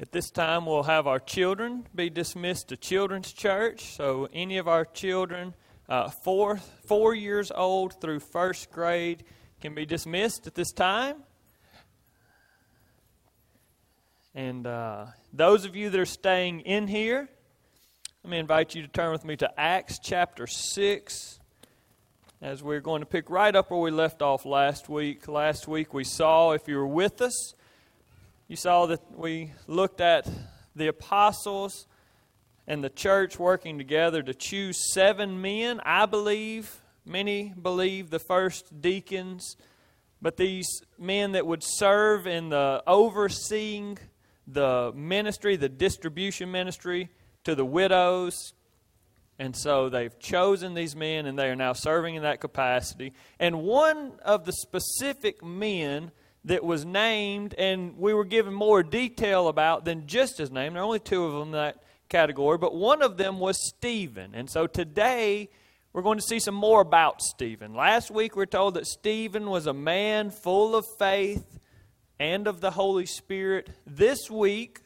At this time, we'll have our children be dismissed to Children's Church. So, any of our children, uh, four, four years old through first grade, can be dismissed at this time. And uh, those of you that are staying in here, let me invite you to turn with me to Acts chapter 6 as we're going to pick right up where we left off last week. Last week we saw, if you were with us, you saw that we looked at the apostles and the church working together to choose seven men. I believe, many believe, the first deacons, but these men that would serve in the overseeing the ministry, the distribution ministry to the widows, and so they've chosen these men and they are now serving in that capacity. And one of the specific men that was named and we were given more detail about than just his name, there are only two of them in that category, but one of them was Stephen. And so today we're going to see some more about Stephen. Last week we are told that Stephen was a man full of faith and of the Holy Spirit. This week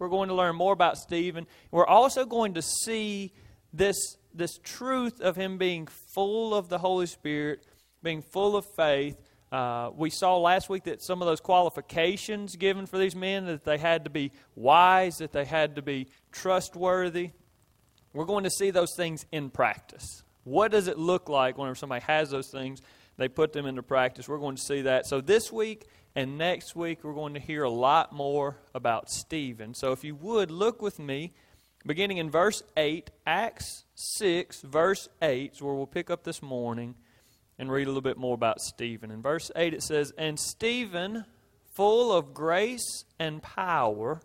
we're going to learn more about Stephen. We're also going to see this, this truth of him being full of the Holy Spirit, being full of faith. Uh, we saw last week that some of those qualifications given for these men that they had to be wise, that they had to be trustworthy. We're going to see those things in practice. What does it look like whenever somebody has those things? They put them into practice. We're going to see that. So this week and next week, we're going to hear a lot more about Stephen. So if you would, look with me beginning in verse 8, Acts 6, verse 8, is where we'll pick up this morning and read a little bit more about Stephen. In verse 8, it says, And Stephen, full of grace and power,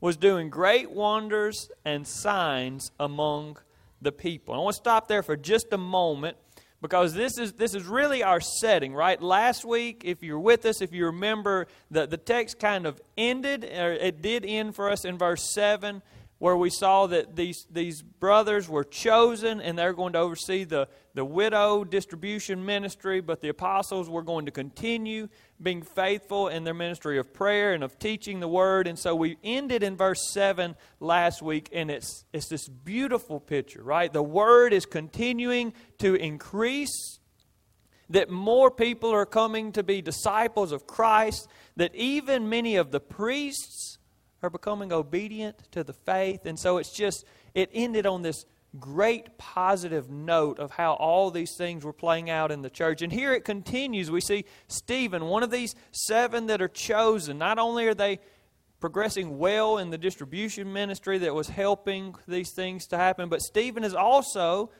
was doing great wonders and signs among the people. I want to stop there for just a moment because this is this is really our setting right last week if you're with us if you remember the, the text kind of ended or it did end for us in verse 7 where we saw that these, these brothers were chosen and they're going to oversee the, the widow distribution ministry, but the apostles were going to continue being faithful in their ministry of prayer and of teaching the word. And so we ended in verse 7 last week, and it's, it's this beautiful picture, right? The word is continuing to increase, that more people are coming to be disciples of Christ, that even many of the priests are becoming obedient to the faith. And so it's just, it ended on this great positive note of how all these things were playing out in the church. And here it continues. We see Stephen, one of these seven that are chosen. Not only are they progressing well in the distribution ministry that was helping these things to happen, but Stephen is also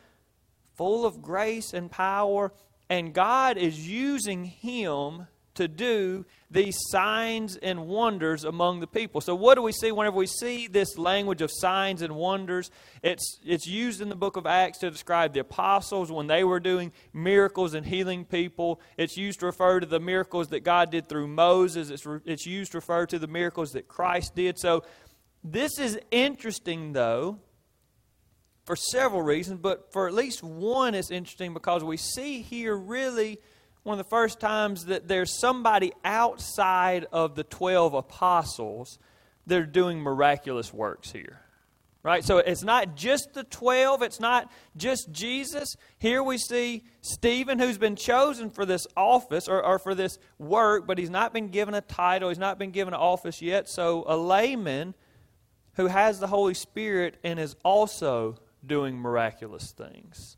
full of grace and power, and God is using him to do these signs and wonders among the people. So, what do we see whenever we see this language of signs and wonders? It's, it's used in the book of Acts to describe the apostles when they were doing miracles and healing people. It's used to refer to the miracles that God did through Moses. It's, re, it's used to refer to the miracles that Christ did. So, this is interesting, though, for several reasons, but for at least one, it's interesting because we see here really one of the first times that there's somebody outside of the 12 apostles that are doing miraculous works here. Right? So it's not just the 12, it's not just Jesus. Here we see Stephen, who's been chosen for this office or, or for this work, but he's not been given a title, he's not been given an office yet. So a layman who has the Holy Spirit and is also doing miraculous things.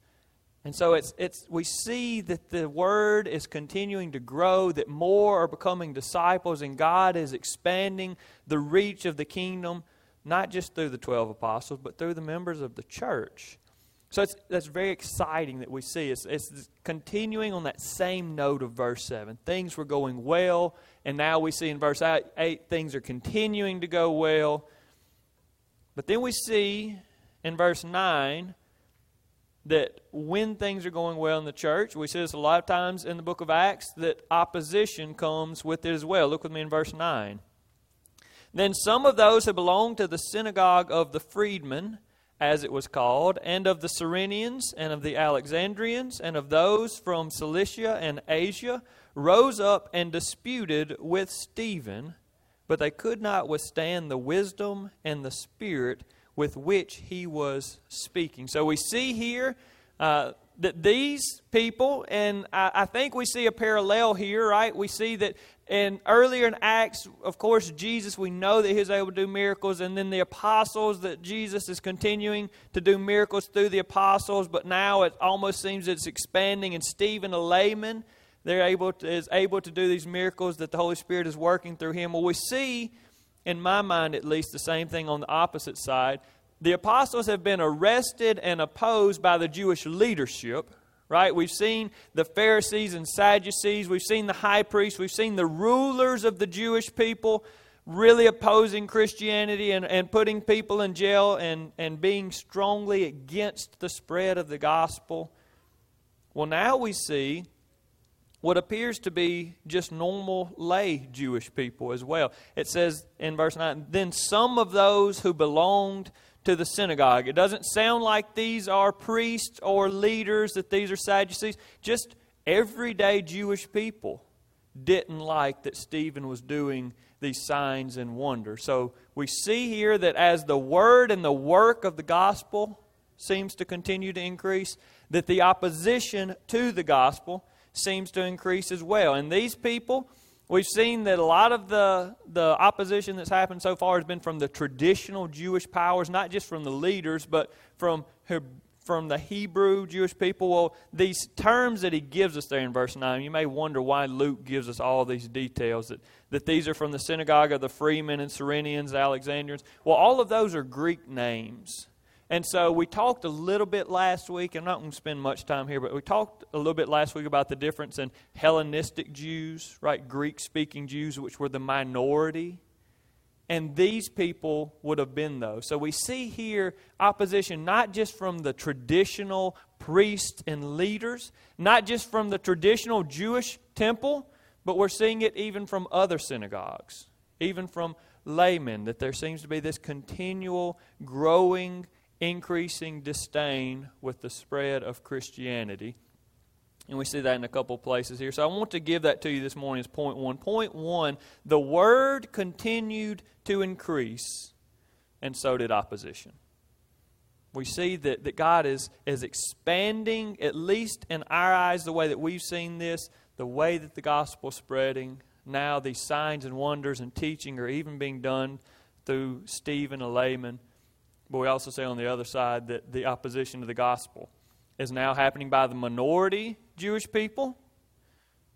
And so it's, it's, we see that the word is continuing to grow, that more are becoming disciples, and God is expanding the reach of the kingdom, not just through the 12 apostles, but through the members of the church. So it's, that's very exciting that we see. It's, it's continuing on that same note of verse 7. Things were going well, and now we see in verse 8, 8 things are continuing to go well. But then we see in verse 9 that when things are going well in the church, we see this a lot of times in the book of Acts, that opposition comes with it as well. Look with me in verse 9. Then some of those who belonged to the synagogue of the freedmen, as it was called, and of the Cyrenians, and of the Alexandrians, and of those from Cilicia and Asia, rose up and disputed with Stephen, but they could not withstand the wisdom and the spirit with which he was speaking. So we see here uh, that these people, and I, I, think we see a parallel here, right? We see that in earlier in Acts, of course, Jesus, we know that he was able to do miracles, and then the apostles, that Jesus is continuing to do miracles through the apostles, but now it almost seems it's expanding. And Stephen, a layman, they're able to, is able to do these miracles that the Holy Spirit is working through him. Well, we see, in my mind at least, the same thing on the opposite side. The apostles have been arrested and opposed by the Jewish leadership, right? We've seen the Pharisees and Sadducees, we've seen the high priests, we've seen the rulers of the Jewish people really opposing Christianity and, and putting people in jail and, and being strongly against the spread of the gospel. Well, now we see what appears to be just normal lay Jewish people as well. It says in verse 9, Then some of those who belonged to the synagogue. It doesn't sound like these are priests or leaders, that these are Sadducees. Just everyday Jewish people didn't like that Stephen was doing these signs and wonders. So we see here that as the word and the work of the gospel seems to continue to increase, that the opposition to the gospel seems to increase as well. And these people, we've seen that a lot of the, the opposition that's happened so far has been from the traditional Jewish powers, not just from the leaders, but from from the Hebrew Jewish people. Well, these terms that he gives us there in verse 9, you may wonder why Luke gives us all these details that, that these are from the synagogue of the Freemen and Cyrenians, Alexandrians. Well, all of those are Greek names. And so we talked a little bit last week. I'm not going to spend much time here, but we talked a little bit last week about the difference in Hellenistic Jews, right? Greek speaking Jews, which were the minority. And these people would have been those. So we see here opposition not just from the traditional priests and leaders, not just from the traditional Jewish temple, but we're seeing it even from other synagogues, even from laymen, that there seems to be this continual growing increasing disdain with the spread of Christianity. And we see that in a couple places here. So I want to give that to you this morning as point one. Point one the word continued to increase, and so did opposition. We see that, that God is, is expanding, at least in our eyes, the way that we've seen this, the way that the gospel is spreading. Now, these signs and wonders and teaching are even being done through Stephen, a layman. But we also say on the other side that the opposition to the gospel is now happening by the minority Jewish people,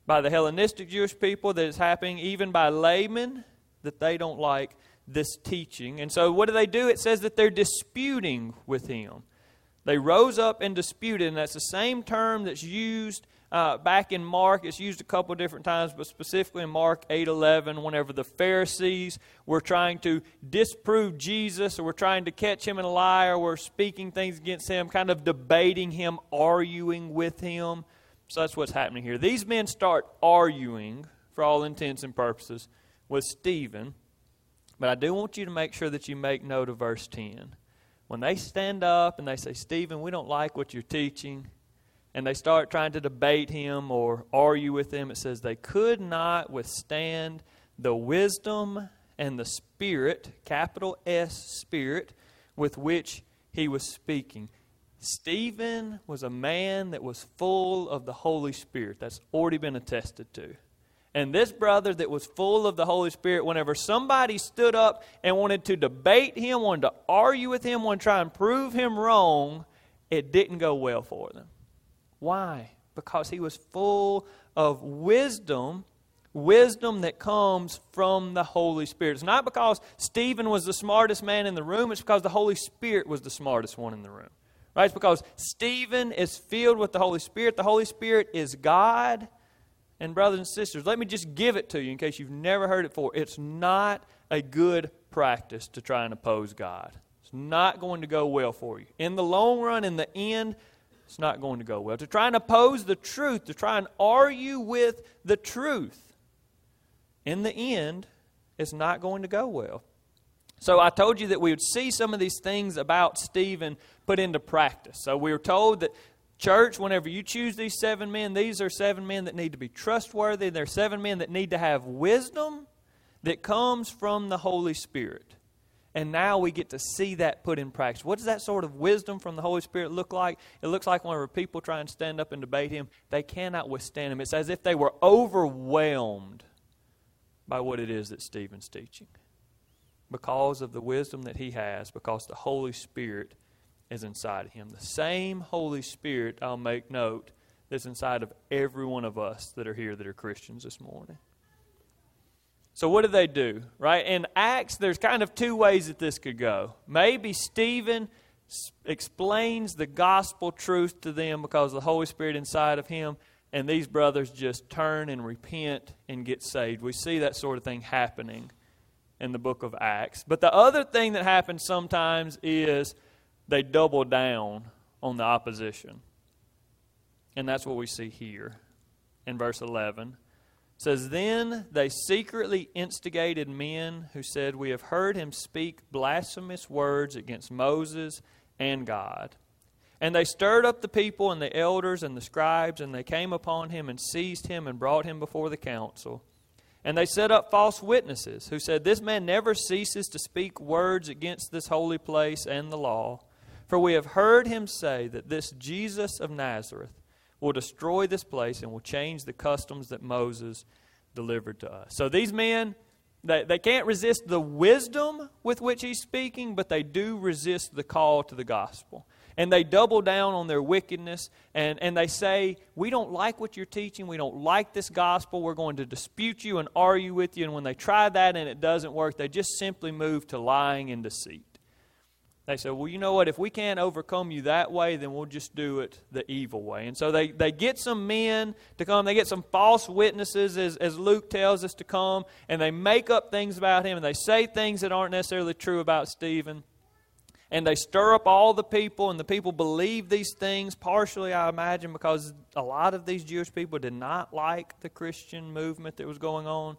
by the Hellenistic Jewish people, that is happening even by laymen, that they don't like this teaching. And so what do they do? It says that they're disputing with him. They rose up and disputed, and that's the same term that's used uh, back in Mark, it's used a couple different times, but specifically in Mark 8:11, whenever the Pharisees were trying to disprove Jesus, or were trying to catch him in a lie, or were speaking things against him, kind of debating him, arguing with him. So that's what's happening here. These men start arguing, for all intents and purposes, with Stephen. But I do want you to make sure that you make note of verse 10. When they stand up and they say, Stephen, we don't like what you're teaching and they start trying to debate him or argue with him, it says they could not withstand the wisdom and the spirit, capital S spirit, with which he was speaking. Stephen was a man that was full of the Holy Spirit. That's already been attested to. And this brother that was full of the Holy Spirit, whenever somebody stood up and wanted to debate him, wanted to argue with him, wanted to try and prove him wrong, it didn't go well for them. Why? Because he was full of wisdom, wisdom that comes from the Holy Spirit. It's not because Stephen was the smartest man in the room, it's because the Holy Spirit was the smartest one in the room. Right? It's because Stephen is filled with the Holy Spirit. The Holy Spirit is God. And, brothers and sisters, let me just give it to you in case you've never heard it before. It's not a good practice to try and oppose God. It's not going to go well for you. In the long run, in the end, it's not going to go well. To try and oppose the truth, to try and argue with the truth, in the end, it's not going to go well. So I told you that we would see some of these things about Stephen put into practice. So we were told that church, whenever you choose these seven men, these are seven men that need to be trustworthy. They're seven men that need to have wisdom. that comes from the Holy Spirit. And now we get to see that put in practice. What does that sort of wisdom from the Holy Spirit look like? It looks like whenever people try and stand up and debate Him, they cannot withstand Him. It's as if they were overwhelmed by what it is that Stephen's teaching. Because of the wisdom that he has, because the Holy Spirit is inside of him. The same Holy Spirit, I'll make note, that's inside of every one of us that are here that are Christians this morning. So, what do they do? Right? In Acts, there's kind of two ways that this could go. Maybe Stephen explains the gospel truth to them because the Holy Spirit inside of him, and these brothers just turn and repent and get saved. We see that sort of thing happening in the book of Acts. But the other thing that happens sometimes is they double down on the opposition. And that's what we see here in verse 11. Says, Then they secretly instigated men who said, We have heard him speak blasphemous words against Moses and God. And they stirred up the people and the elders and the scribes, and they came upon him and seized him and brought him before the council. And they set up false witnesses who said, This man never ceases to speak words against this holy place and the law. For we have heard him say that this Jesus of Nazareth will destroy this place and will change the customs that Moses delivered to us. So these men, they, they can't resist the wisdom with which he's speaking, but they do resist the call to the gospel. And they double down on their wickedness and, and they say, We don't like what you're teaching. We don't like this gospel. We're going to dispute you and argue with you. And when they try that and it doesn't work, they just simply move to lying and deceit. They said, Well, you know what? If we can't overcome you that way, then we'll just do it the evil way. And so they, they get some men to come. They get some false witnesses, as, as Luke tells us to come, and they make up things about him, and they say things that aren't necessarily true about Stephen and they stir up all the people, and the people believe these things, partially, I imagine, because a lot of these Jewish people did not like the Christian movement that was going on.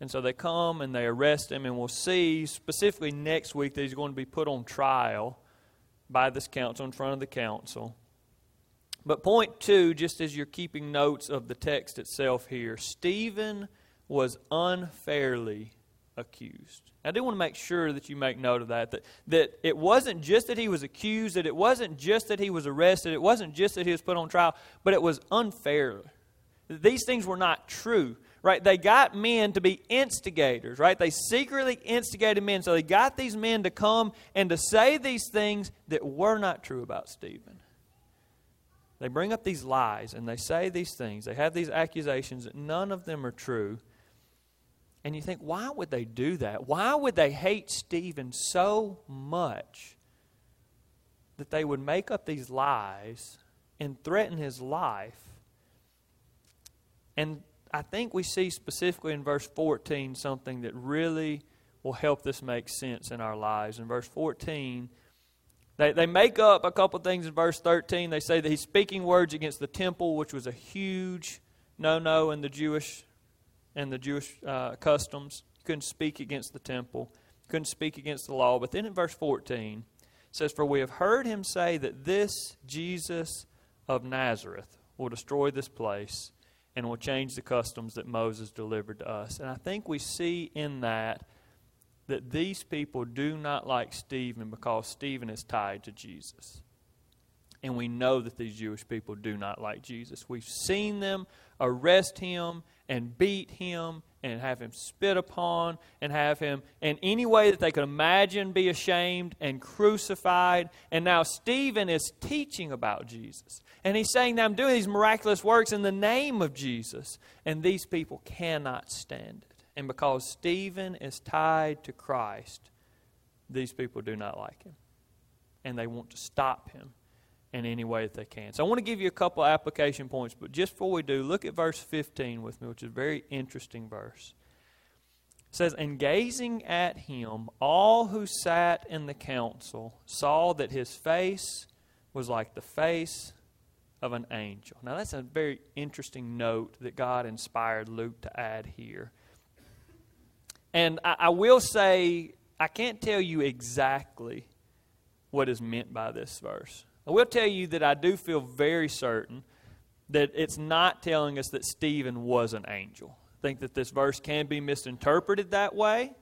And so they come and they arrest him, and we'll see specifically next week that he's going to be put on trial by this council in front of the council. But point two, just as you're keeping notes of the text itself here, Stephen was unfairly accused. I do want to make sure that you make note of that, that. That it wasn't just that he was accused, that it wasn't just that he was arrested, it wasn't just that he was put on trial, but it was unfair. These things were not true, right? They got men to be instigators, right? They secretly instigated men. So they got these men to come and to say these things that were not true about Stephen. They bring up these lies and they say these things. They have these accusations that none of them are true. And you think, why would they do that? Why would they hate Stephen so much that they would make up these lies and threaten his life? And I think we see specifically in verse 14 something that really will help this make sense in our lives. In verse 14, they, they make up a couple things in verse 13. They say that he's speaking words against the temple, which was a huge no no in the Jewish and the Jewish uh, customs. You couldn't speak against the temple, you couldn't speak against the law. But then in verse 14, it says, For we have heard him say that this Jesus of Nazareth will destroy this place and will change the customs that Moses delivered to us. And I think we see in that that these people do not like Stephen because Stephen is tied to Jesus. And we know that these Jewish people do not like Jesus. We've seen them arrest him and beat him and have him spit upon and have him in any way that they could imagine be ashamed and crucified. And now Stephen is teaching about Jesus. And he's saying that I'm doing these miraculous works in the name of Jesus. And these people cannot stand it. And because Stephen is tied to Christ, these people do not like him. And they want to stop him in any way that they can. So I want to give you a couple application points, but just before we do, look at verse 15 with me, which is a very interesting verse. It says, And gazing at him, all who sat in the council saw that his face was like the face of an angel. Now, that's a very interesting note that God inspired Luke to add here. And I, I will say, I can't tell you exactly what is meant by this verse. I will tell you that I do feel very certain that it's not telling us that Stephen was an angel. I think that this verse can be misinterpreted that way.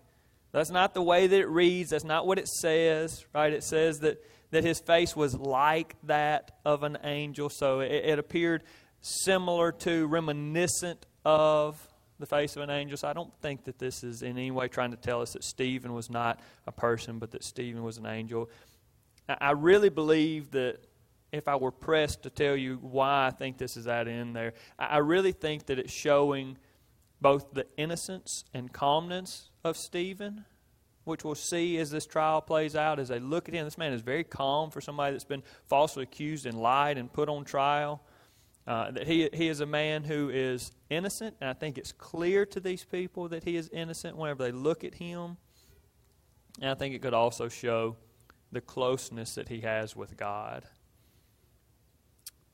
That's not the way that it reads. That's not what it says, right? It says that, that his face was like that of an angel. So it, it appeared similar to, reminiscent of the face of an angel. So I don't think that this is in any way trying to tell us that Stephen was not a person, but that Stephen was an angel. I really believe that if I were pressed to tell you why I think this is that in there, I really think that it's showing both the innocence and calmness of Stephen, which we'll see as this trial plays out. As they look at him, this man is very calm for somebody that's been falsely accused and lied and put on trial. Uh, that he, he is a man who is innocent, and I think it's clear to these people that he is innocent whenever they look at him. And I think it could also show the closeness that he has with God.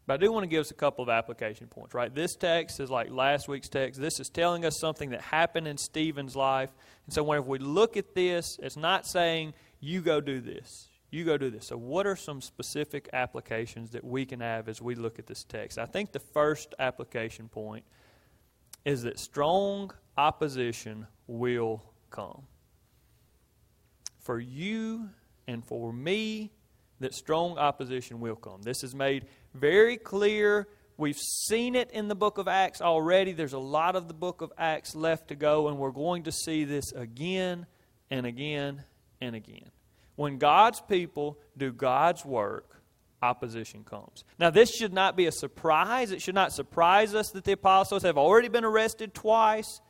But I do want to give us a couple of application points, right? This text is like last week's text. This is telling us something that happened in Stephen's life. And so whenever we look at this, it's not saying, you go do this. You go do this. So, what are some specific applications that we can have as we look at this text? I think the first application point is that strong opposition will come. For you and for me, that strong opposition will come. This is made very clear. We've seen it in the book of Acts already. There's a lot of the book of Acts left to go, and we're going to see this again and again and again. When God's people do God's work, opposition comes. Now, this should not be a surprise. It should not surprise us that the apostles have already been arrested twice,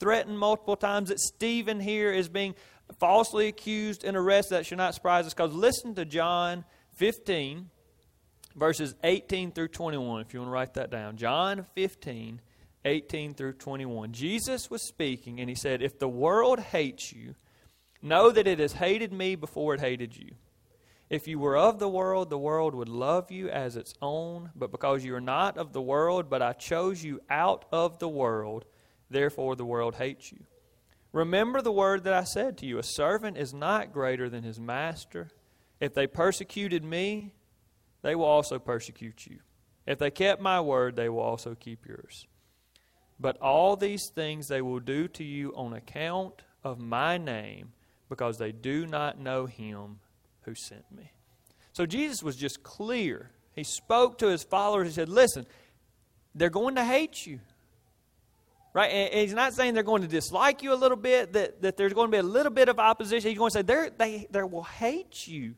threatened multiple times, that Stephen here is being falsely accused and arrested. That should not surprise us because listen to John 15 verses 18 through 21, if you want to write that down. John 15, 18 through 21. Jesus was speaking, and he said, If the world hates you, know that it has hated me before it hated you. If you were of the world, the world would love you as its own, but because you are not of the world, but I chose you out of the world, therefore the world hates you. Remember the word that I said to you A servant is not greater than his master. If they persecuted me, they will also persecute you. If they kept my word, they will also keep yours. But all these things they will do to you on account of my name, because they do not know him who sent me. So Jesus was just clear. He spoke to his followers. He said, Listen, they're going to hate you. Right? And he's not saying they're going to dislike you a little bit, that, that there's going to be a little bit of opposition. He's going to say they they they will hate you.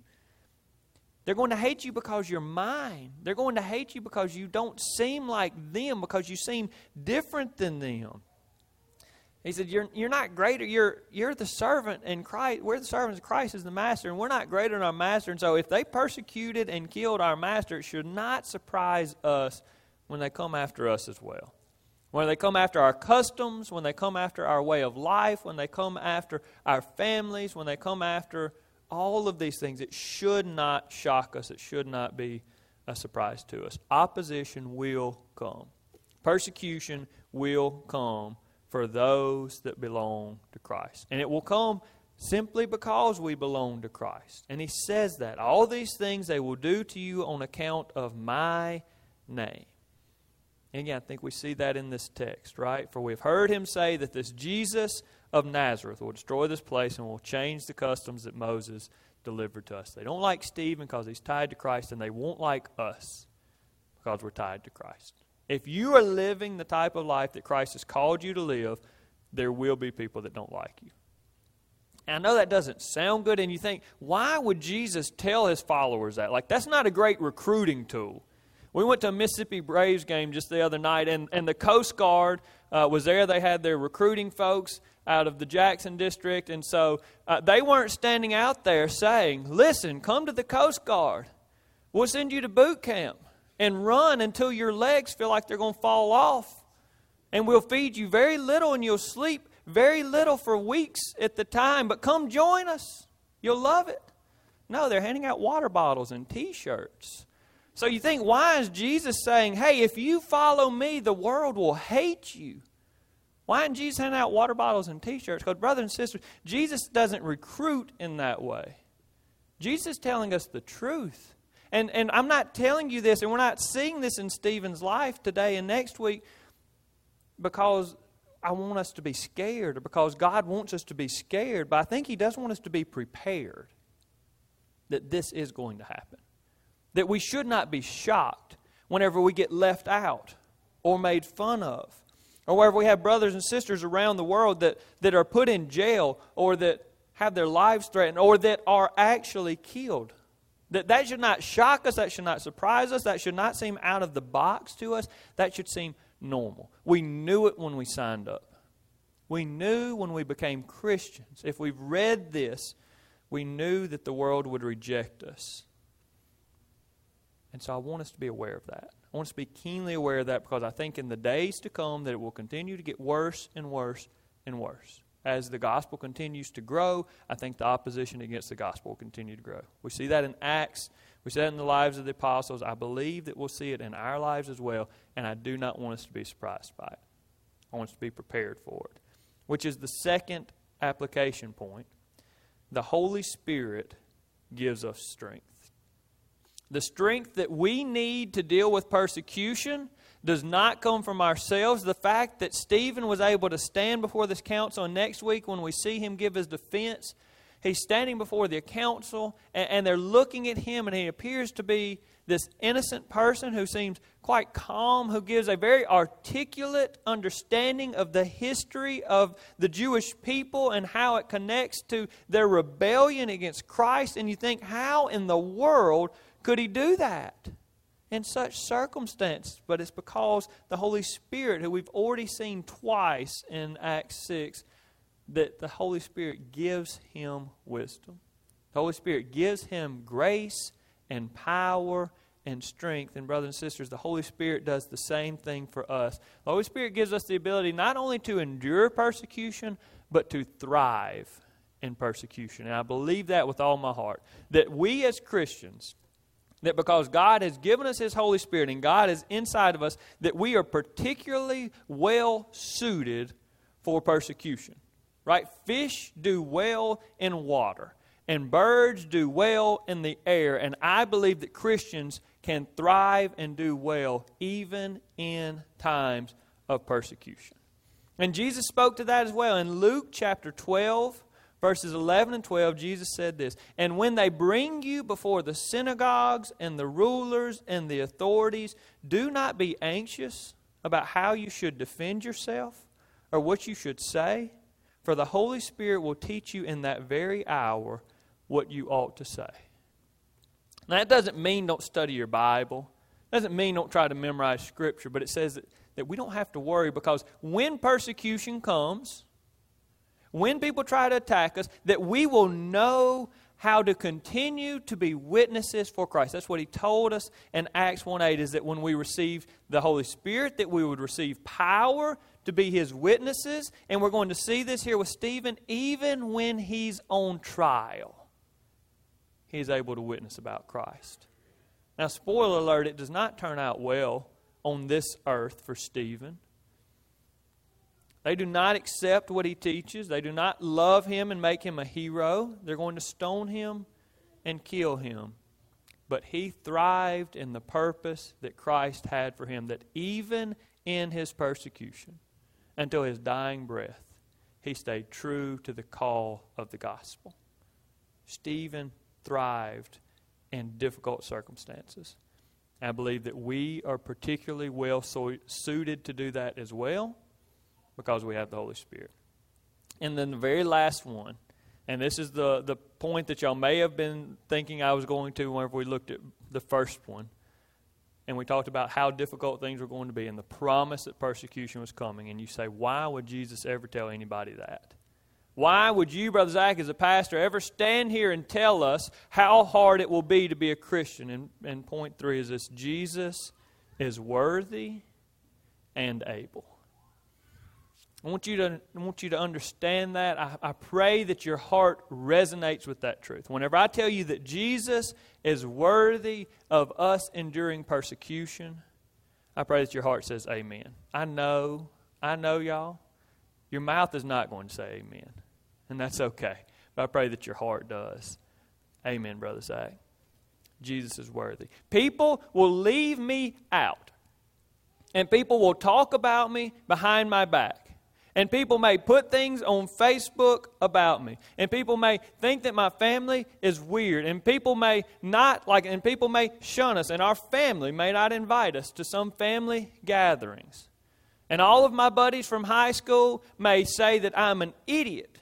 They're going to hate you because you're mine. They're going to hate you because you don't seem like them, because you seem different than them. He said, You're, you're not greater. You're, you're the servant, in Christ, we're the servants. Of Christ is the master, and we're not greater than our master. And so, if they persecuted and killed our master, it should not surprise us when they come after us as well. When they come after our customs, when they come after our way of life, when they come after our families, when they come after all of these things, it should not shock us. It should not be a surprise to us. Opposition will come, persecution will come for those that belong to Christ. And it will come simply because we belong to Christ. And he says that. All these things they will do to you on account of my name. And again, I think we see that in this text, right? For we've heard him say that this Jesus of Nazareth will destroy this place and will change the customs that Moses delivered to us. They don't like Stephen because he's tied to Christ, and they won't like us because we're tied to Christ. If you are living the type of life that Christ has called you to live, there will be people that don't like you. And I know that doesn't sound good, and you think, why would Jesus tell his followers that? Like, that's not a great recruiting tool. We went to a Mississippi Braves game just the other night, and, and the Coast Guard uh, was there. They had their recruiting folks, out of the Jackson district. And so uh, they weren't standing out there saying, Listen, come to the Coast Guard. We'll send you to boot camp and run until your legs feel like they're going to fall off. And we'll feed you very little and you'll sleep very little for weeks at the time. But come join us. You'll love it. No, they're handing out water bottles and t shirts. So you think, why is Jesus saying, Hey, if you follow me, the world will hate you? Why didn't Jesus hand out water bottles and t shirts? Because, brothers and sisters, Jesus doesn't recruit in that way. Jesus is telling us the truth. And, and I'm not telling you this, and we're not seeing this in Stephen's life today and next week because I want us to be scared or because God wants us to be scared, but I think He does want us to be prepared that this is going to happen. That we should not be shocked whenever we get left out or made fun of, or wherever we have brothers and sisters around the world that, that are put in jail or that have their lives threatened or that are actually killed. That, that should not shock us, that should not surprise us, that should not seem out of the box to us, that should seem normal. We knew it when we signed up. We knew when we became Christians. If we've read this, we knew that the world would reject us. And so I want us to be aware of that. I want us to be keenly aware of that because I think in the days to come that it will continue to get worse and worse and worse. As the gospel continues to grow, I think the opposition against the gospel will continue to grow. We see that in Acts. We see that in the lives of the apostles. I believe that we'll see it in our lives as well, and I do not want us to be surprised by it. I want us to be prepared for it, which is the second application point. The Holy Spirit gives us strength. The strength that we need to deal with persecution does not come from ourselves. The fact that Stephen was able to stand before this council, and next week when we see him give his defense, he's standing before the council, and, and they're looking at him, and he appears to be this innocent person who seems quite calm, who gives a very articulate understanding of the history of the Jewish people and how it connects to their rebellion against Christ. And you think, how in the world could he do that? in such circumstances, but it's because the Holy Spirit, who we've already seen twice in Acts 6, that the Holy Spirit gives him wisdom. The Holy Spirit gives him grace and power and strength. And, brothers and sisters, the Holy Spirit does the same thing for us. The Holy Spirit gives us the ability not only to endure persecution, but to thrive in persecution. And I believe that with all my heart. That we as Christians, that because God has given us His Holy Spirit and God is inside of us, that we are particularly well suited for persecution. Right? Fish do well in water, and birds do well in the air. And I believe that Christians can thrive and do well even in times of persecution. And Jesus spoke to that as well. In Luke chapter 12, verses 11 and 12, Jesus said this And when they bring you before the synagogues and the rulers and the authorities, do not be anxious about how you should defend yourself or what you should say, for the Holy Spirit will teach you in that very hour what you ought to say. Now, that doesn't mean don't study your Bible. Doesn't mean don't try to memorize Scripture, but it says that, that we don't have to worry because when persecution comes, when people try to attack us, that we will know how to continue to be witnesses for Christ. That's what he told us in Acts 1 8 is that when we receive the Holy Spirit, that we would receive power to be his witnesses. And we're going to see this here with Stephen, even when he's on trial, he's able to witness about Christ. Now, spoiler alert, it does not turn out well on this earth for Stephen. They do not accept what he teaches. They do not love him and make him a hero. They're going to stone him and kill him. But he thrived in the purpose that Christ had for him, that even in his persecution, until his dying breath, he stayed true to the call of the gospel. Stephen thrived in difficult circumstances. I believe that we are particularly well suited to do that as well because we have the Holy Spirit. And then the very last one, and this is the, the point that y'all may have been thinking I was going to whenever we looked at the first one. And we talked about how difficult things were going to be and the promise that persecution was coming. And you say, why would Jesus ever tell anybody that? Why would you, Brother Zach, as a pastor, ever stand here and tell us how hard it will be to be a Christian? And, and point three is this Jesus is worthy and able. I want you to, I want you to understand that. I, I pray that your heart resonates with that truth. Whenever I tell you that Jesus is worthy of us enduring persecution, I pray that your heart says amen. I know, I know, y'all, your mouth is not going to say amen, and that's okay. But I pray that your heart does. Amen, Brother Zach. Jesus is worthy. People will leave me out, and people will talk about me behind my back. And people may put things on Facebook about me. And people may think that my family is weird. And people may not like and people may shun us. And our family may not invite us to some family gatherings. And all of my buddies from high school may say that I'm an idiot.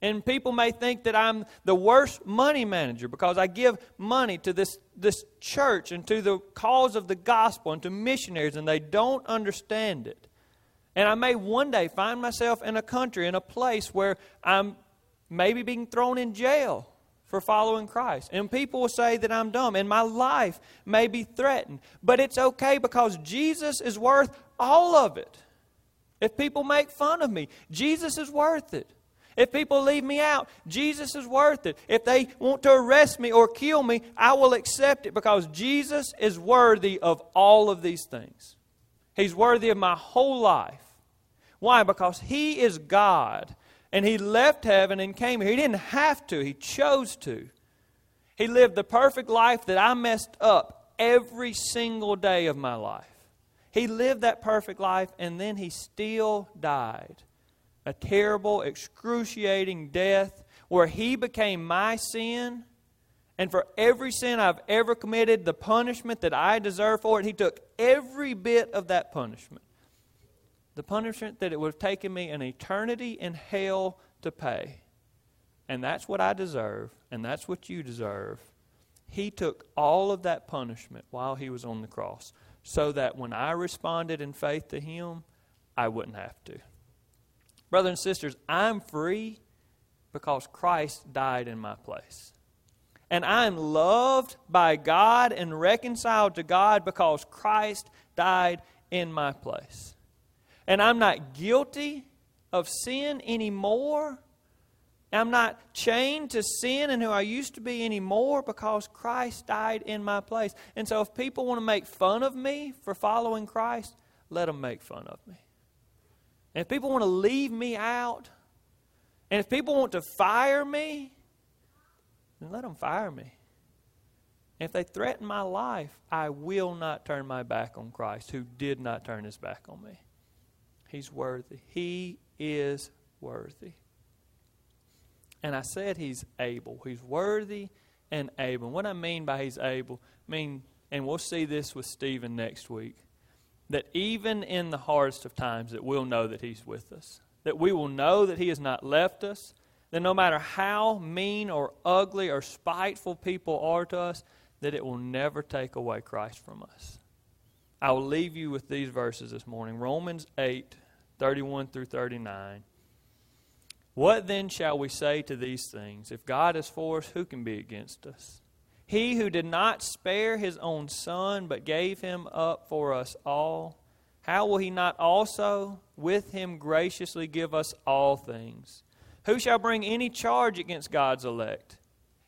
And people may think that I'm the worst money manager because I give money to this, this church and to the cause of the gospel and to missionaries, and they don't understand it. And I may one day find myself in a country, in a place where I'm maybe being thrown in jail for following Christ. And people will say that I'm dumb, and my life may be threatened. But it's okay because Jesus is worth all of it. If people make fun of me, Jesus is worth it. If people leave me out, Jesus is worth it. If they want to arrest me or kill me, I will accept it because Jesus is worthy of all of these things. He's worthy of my whole life. Why? Because He is God and He left heaven and came here. He didn't have to, He chose to. He lived the perfect life that I messed up every single day of my life. He lived that perfect life and then He still died a terrible, excruciating death where he became my sin. And for every sin I've ever committed, the punishment that I deserve for it, he took every bit of that punishment. The punishment that it would have taken me an eternity in hell to pay. And that's what I deserve, and that's what you deserve. He took all of that punishment while he was on the cross so that when I responded in faith to him, I wouldn't have to. Brothers and sisters, I'm free because Christ died in my place. And I'm loved by God and reconciled to God because Christ died in my place. And I'm not guilty of sin anymore. I'm not chained to sin and who I used to be anymore because Christ died in my place. And so if people want to make fun of me for following Christ, let them make fun of me. And if people want to leave me out, and if people want to fire me, then let them fire me. And if they threaten my life, I will not turn my back on Christ, who did not turn his back on me. He's worthy. He is worthy. And I said he's able. He's worthy and able. And what I mean by he's able, I mean, and we'll see this with Stephen next week that even in the hardest of times that we'll know that he's with us that we will know that he has not left us that no matter how mean or ugly or spiteful people are to us that it will never take away christ from us i will leave you with these verses this morning romans 8 31 through 39 what then shall we say to these things if god is for us who can be against us he who did not spare his own son, but gave him up for us all, how will he not also with him graciously give us all things? Who shall bring any charge against God's elect?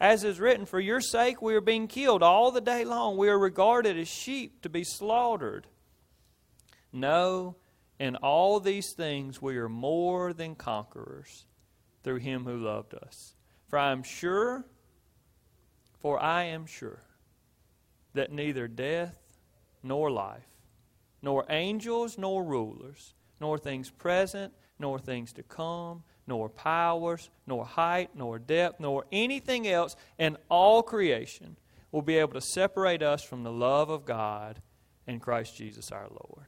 As is written, For your sake we are being killed all the day long. We are regarded as sheep to be slaughtered. No, in all these things we are more than conquerors through him who loved us. For I am sure, for I am sure, that neither death nor life nor angels, nor rulers, nor things present, nor things to come, nor powers, nor height, nor depth, nor anything else in all creation will be able to separate us from the love of God in Christ Jesus our Lord.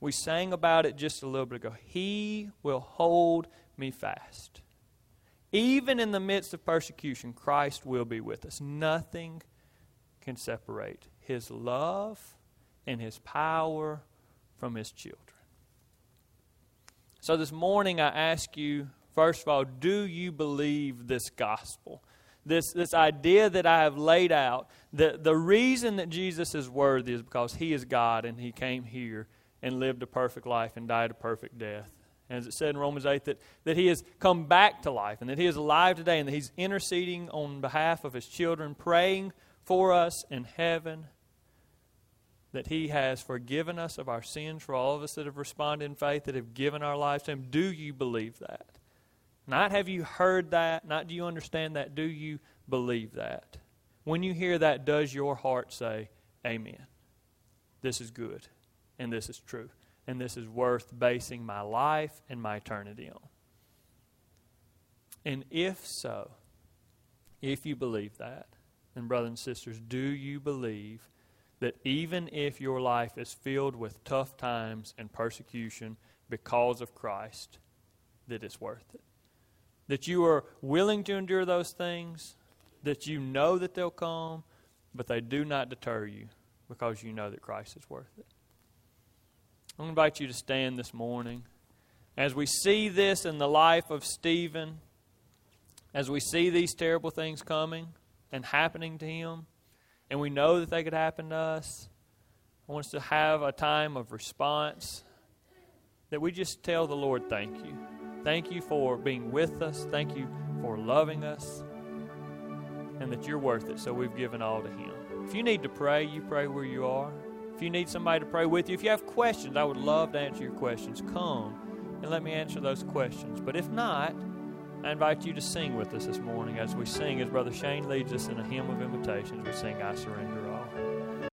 We sang about it just a little bit ago. He will hold me fast. Even in the midst of persecution, Christ will be with us. Nothing can separate His love and his power from his children. So this morning I ask you, first of all, do you believe this gospel? This, this idea that I have laid out, the, the reason that Jesus is worthy is because he is God and he came here and lived a perfect life and died a perfect death as it said in Romans 8, that, that he has come back to life and that he is alive today and that he's interceding on behalf of his children, praying for us in heaven, that he has forgiven us of our sins for all of us that have responded in faith, that have given our lives to him. Do you believe that? Not have you heard that, not do you understand that, do you believe that? When you hear that, does your heart say, Amen? This is good and this is true and this is worth basing my life and my eternity on. And if so, if you believe that, then, brothers and sisters, do you believe that even if your life is filled with tough times and persecution because of Christ, that it's worth it? That you are willing to endure those things, that you know that they'll come, but they do not deter you because you know that Christ is worth it. To invite you to stand this morning. As we see this in the life of Stephen, as we see these terrible things coming and happening to him, and we know that they could happen to us, I want us to have a time of response that we just tell the Lord, Thank you. Thank you for being with us. Thank you for loving us. And that you're worth it, so we've given all to Him. If you need to pray, you pray where you are. If you need somebody to pray with you, if you have questions, I would love to answer your questions. Come and let me answer those questions. But if not, I invite you to sing with us this morning as we sing, as Brother Shane leads us in a hymn of invitation, as we sing, I Surrender.